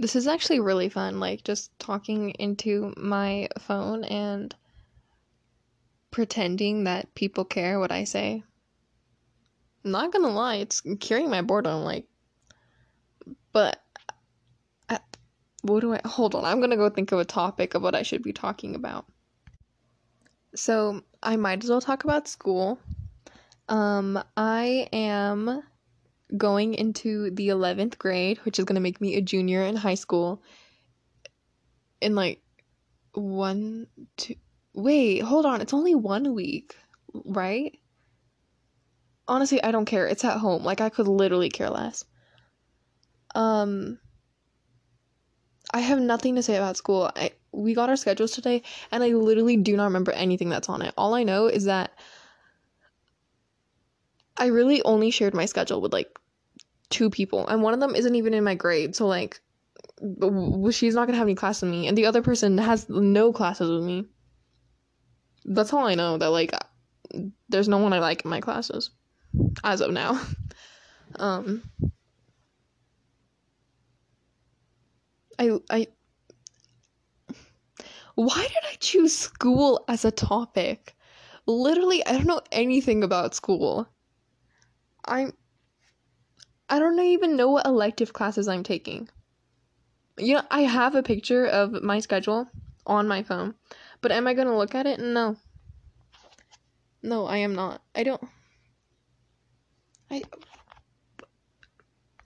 This is actually really fun, like just talking into my phone and pretending that people care what I say. Not gonna lie, it's curing my boredom, like, but I, what do I hold on? I'm gonna go think of a topic of what I should be talking about. So, I might as well talk about school. Um, I am going into the 11th grade, which is gonna make me a junior in high school. In like one, two, wait, hold on, it's only one week, right? honestly, I don't care. It's at home. Like I could literally care less. Um I have nothing to say about school. I we got our schedules today and I literally do not remember anything that's on it. All I know is that I really only shared my schedule with like two people and one of them isn't even in my grade. So like she's not to have any class with me and the other person has no classes with me. That's all I know that like there's no one I like in my classes as of now. Um, I I why did I choose school as a topic? Literally, I don't know anything about school. I'm I don't even know what elective classes I'm taking. You know, I have a picture of my schedule on my phone, but am I going to look at it? No. No, I am not. I don't I